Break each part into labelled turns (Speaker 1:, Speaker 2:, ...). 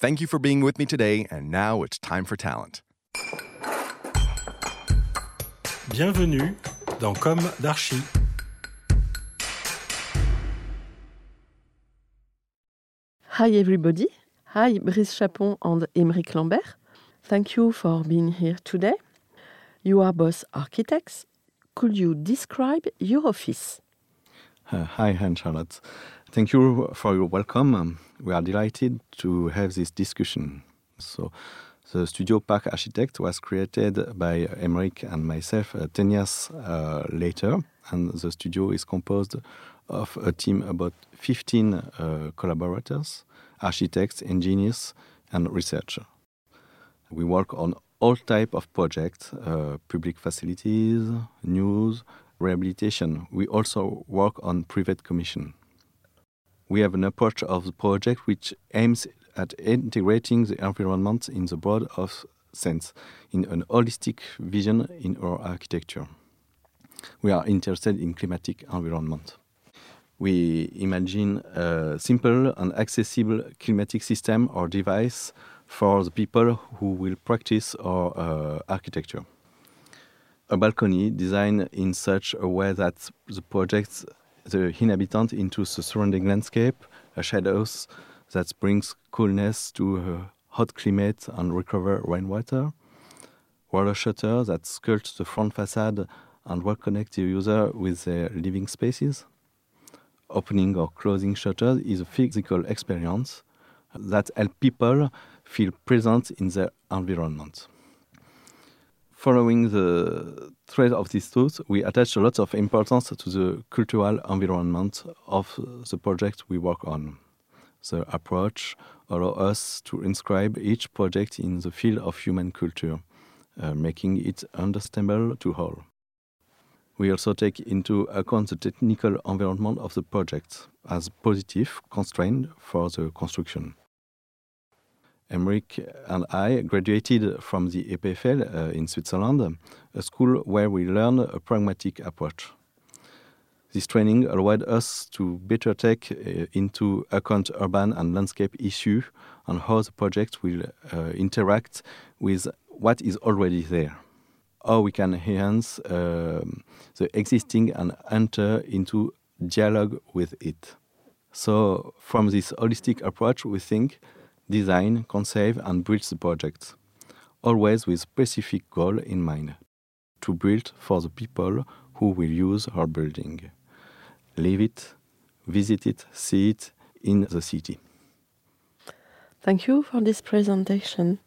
Speaker 1: Thank you for being with me today, and now it's time for talent.
Speaker 2: Bienvenue dans Comme d'Archi.
Speaker 3: Hi, everybody. Hi, Brice Chapon and Émeric Lambert. Thank you for being here today. You are both architects. Could you describe your office?
Speaker 4: Uh, hi, Anne Charlotte. Thank you for your welcome. Um, we are delighted to have this discussion. So, the Studio Park Architect was created by Émeric and myself uh, 10 years uh, later, and the studio is composed of a team about 15 uh, collaborators, architects, engineers, and researchers. We work on all type of projects, uh, public facilities, news, rehabilitation. We also work on private commission. We have an approach of the project which aims at integrating the environment in the broad of sense, in an holistic vision in our architecture. We are interested in climatic environment. We imagine a simple and accessible climatic system or device for the people who will practice our uh, architecture. A balcony designed in such a way that the projects the inhabitant into the surrounding landscape, a shadows that brings coolness to a hot climate and recover rainwater, water shutter that sculpts the front facade and will connect the user with their living spaces. Opening or closing shutters is a physical experience that helps people feel present in their environment. Following the thread of this thought, we attach a lot of importance to the cultural environment of the project we work on. The approach allows us to inscribe each project in the field of human culture, uh, making it understandable to all. We also take into account the technical environment of the project as positive constraint for the construction. Émeric and I graduated from the EPFL uh, in Switzerland, a school where we learn a pragmatic approach. This training allowed us to better take uh, into account urban and landscape issues and how the project will uh, interact with what is already there. How we can enhance um, the existing and enter into dialogue with it. So, from this holistic approach, we think design, conceive, and build the projects, always with specific goal in mind to build for the people who will use our building. Live it, visit it, see it in the city.
Speaker 3: Thank you for this presentation.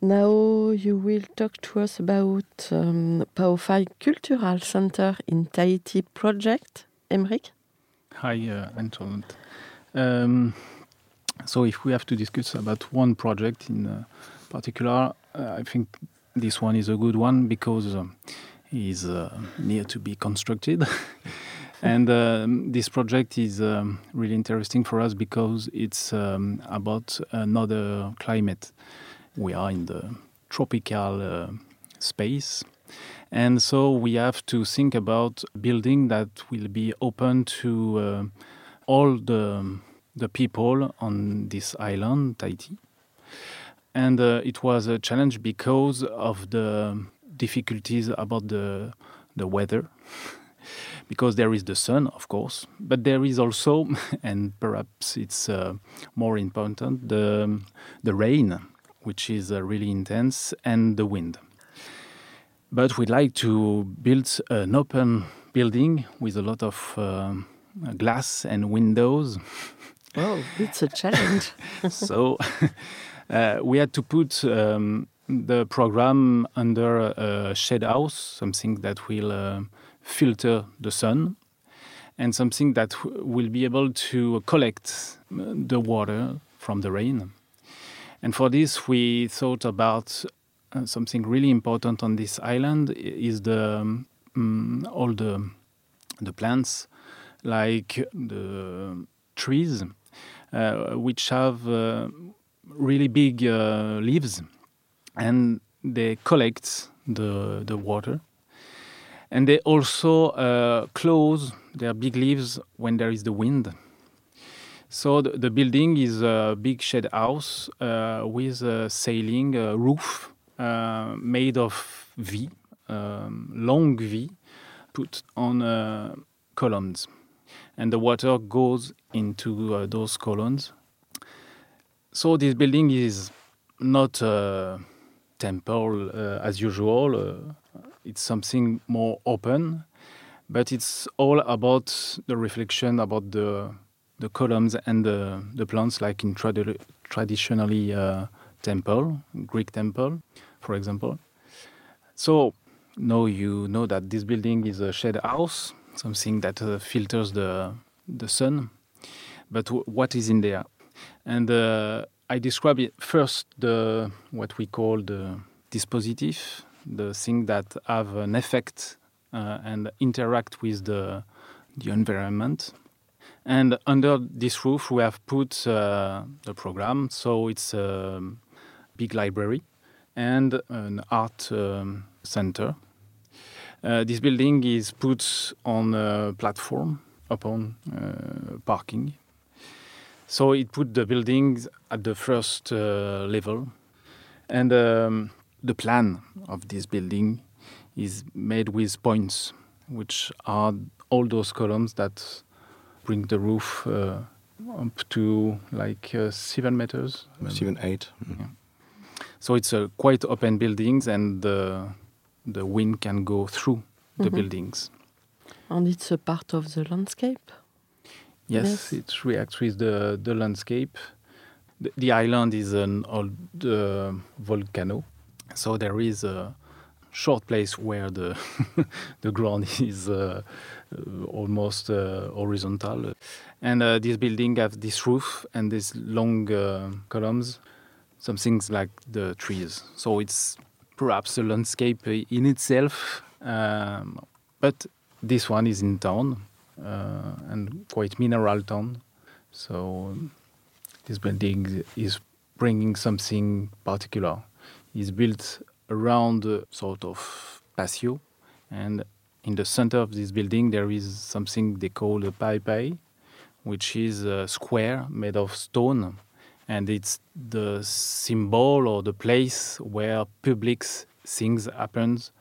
Speaker 3: Now you will talk to us about um, Paofai Cultural Center in Tahiti project, Émeric.
Speaker 5: Hi, uh, Antoine. Um, so if we have to discuss about one project in uh, particular, uh, I think this one is a good one because um, is uh, near to be constructed. and um, this project is um, really interesting for us because it's um, about another climate. We are in the tropical uh, space. And so we have to think about building that will be open to uh, all the the people on this island, Tahiti. And uh, it was a challenge because of the difficulties about the, the weather. because there is the sun, of course, but there is also, and perhaps it's uh, more important, the, the rain, which is uh, really intense, and the wind. But we'd like to build an open building with a lot of uh, glass and windows.
Speaker 3: Oh, it's a challenge.
Speaker 5: so uh, we had to put um, the program under a shed house, something that will uh, filter the sun, and something that will be able to collect uh, the water from the rain. And for this, we thought about uh, something really important on this island is the um, all the the plants, like the trees, which have uh, really big uh, leaves and they collect the, the water. And they also uh, close their big leaves when there is the wind. So the, the building is a big shed house uh, with a sailing uh, roof uh, made of V, um, long V, put on uh, columns. And the water goes into uh, those columns. So this building is not a temple uh, as usual. Uh, it's something more open, but it's all about the reflection about the the columns and the, the plants, like in trad- traditionally uh, temple, Greek temple, for example. So now you know that this building is a shed house, something that uh, filters the the sun. But what is in there? And uh, I describe it first the what we call the dispositif, the thing that have an effect uh, and interact with the the environment. And under this roof, we have put uh, the program. So it's a big library and an art um, center. Uh, this building is put on a platform upon uh, parking so it put the buildings at the first uh, level. And um, the plan of this building is made with points, which are all those columns that bring the roof uh, up to like uh, seven meters.
Speaker 4: Seven, eight. Mm.
Speaker 5: Yeah. So it's a quite open buildings, and the the wind can go through the
Speaker 3: Mhm.
Speaker 5: buildings.
Speaker 3: and it's a part of the landscape.
Speaker 5: Yes,
Speaker 3: Yes.
Speaker 5: it reacts with the, the landscape. The, the island is an old uh, volcano, so there is a short place where the the ground is uh, uh, almost uh, horizontal, and uh, this building has this roof and these long uh, columns, some things like the trees. So it's perhaps a landscape in itself, um, but this one is in town uh, and quite mineral town. So um, this building is bringing something particular. It's built around a sort of patio, and in the center of this building there is something they call a paepae, which is a square made of stone, and it's the symbol or the place where public things happens.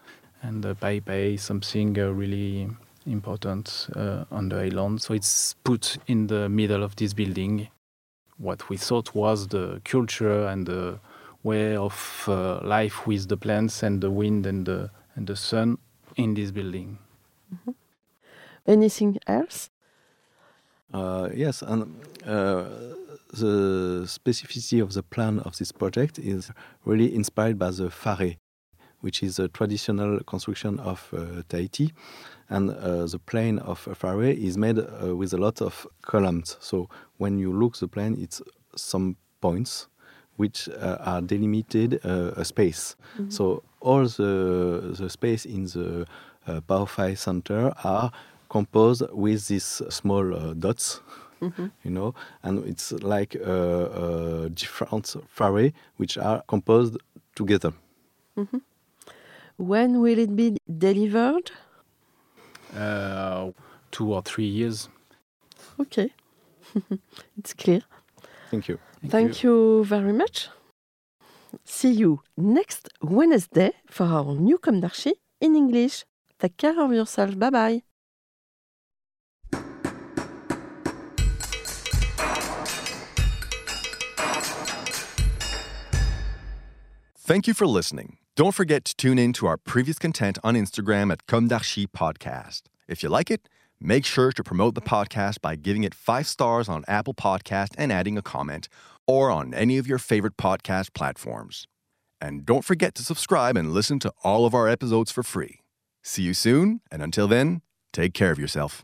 Speaker 5: And the paepae something uh, really important uh, on the island. So it's put in the middle of this building. What we thought was the culture and the way of uh, life with the plants and the wind and the and the sun in this building.
Speaker 3: Anything else?
Speaker 4: Uh, yes, and uh, the specificity of the plan of this project is really inspired by the fare, which is a traditional construction of uh, Tahiti. And uh, the plane of a fare is made uh, with a lot of columns. So when you look the plane, it's some points which uh, are delimited uh, a space. So all the, the space in the uh, Paofai Center are composed with these small uh, dots, you know, and it's like uh, uh, different fare which are composed together.
Speaker 3: When will it be delivered?
Speaker 5: Uh, two or three years.
Speaker 3: Okay, it's clear.
Speaker 4: Thank you.
Speaker 3: Thank you very much. See you next Wednesday for our new Comme d'Archi in English. Take care of yourself. Bye bye.
Speaker 1: Thank you for listening. Don't forget to tune in to our previous content on Instagram at Comme d'Archi Podcast. If you like it, make sure to promote the podcast by giving it five stars on Apple Podcast and adding a comment, or on any of your favorite podcast platforms. And don't forget to subscribe and listen to all of our episodes for free. See you soon, and until then, take care of yourself.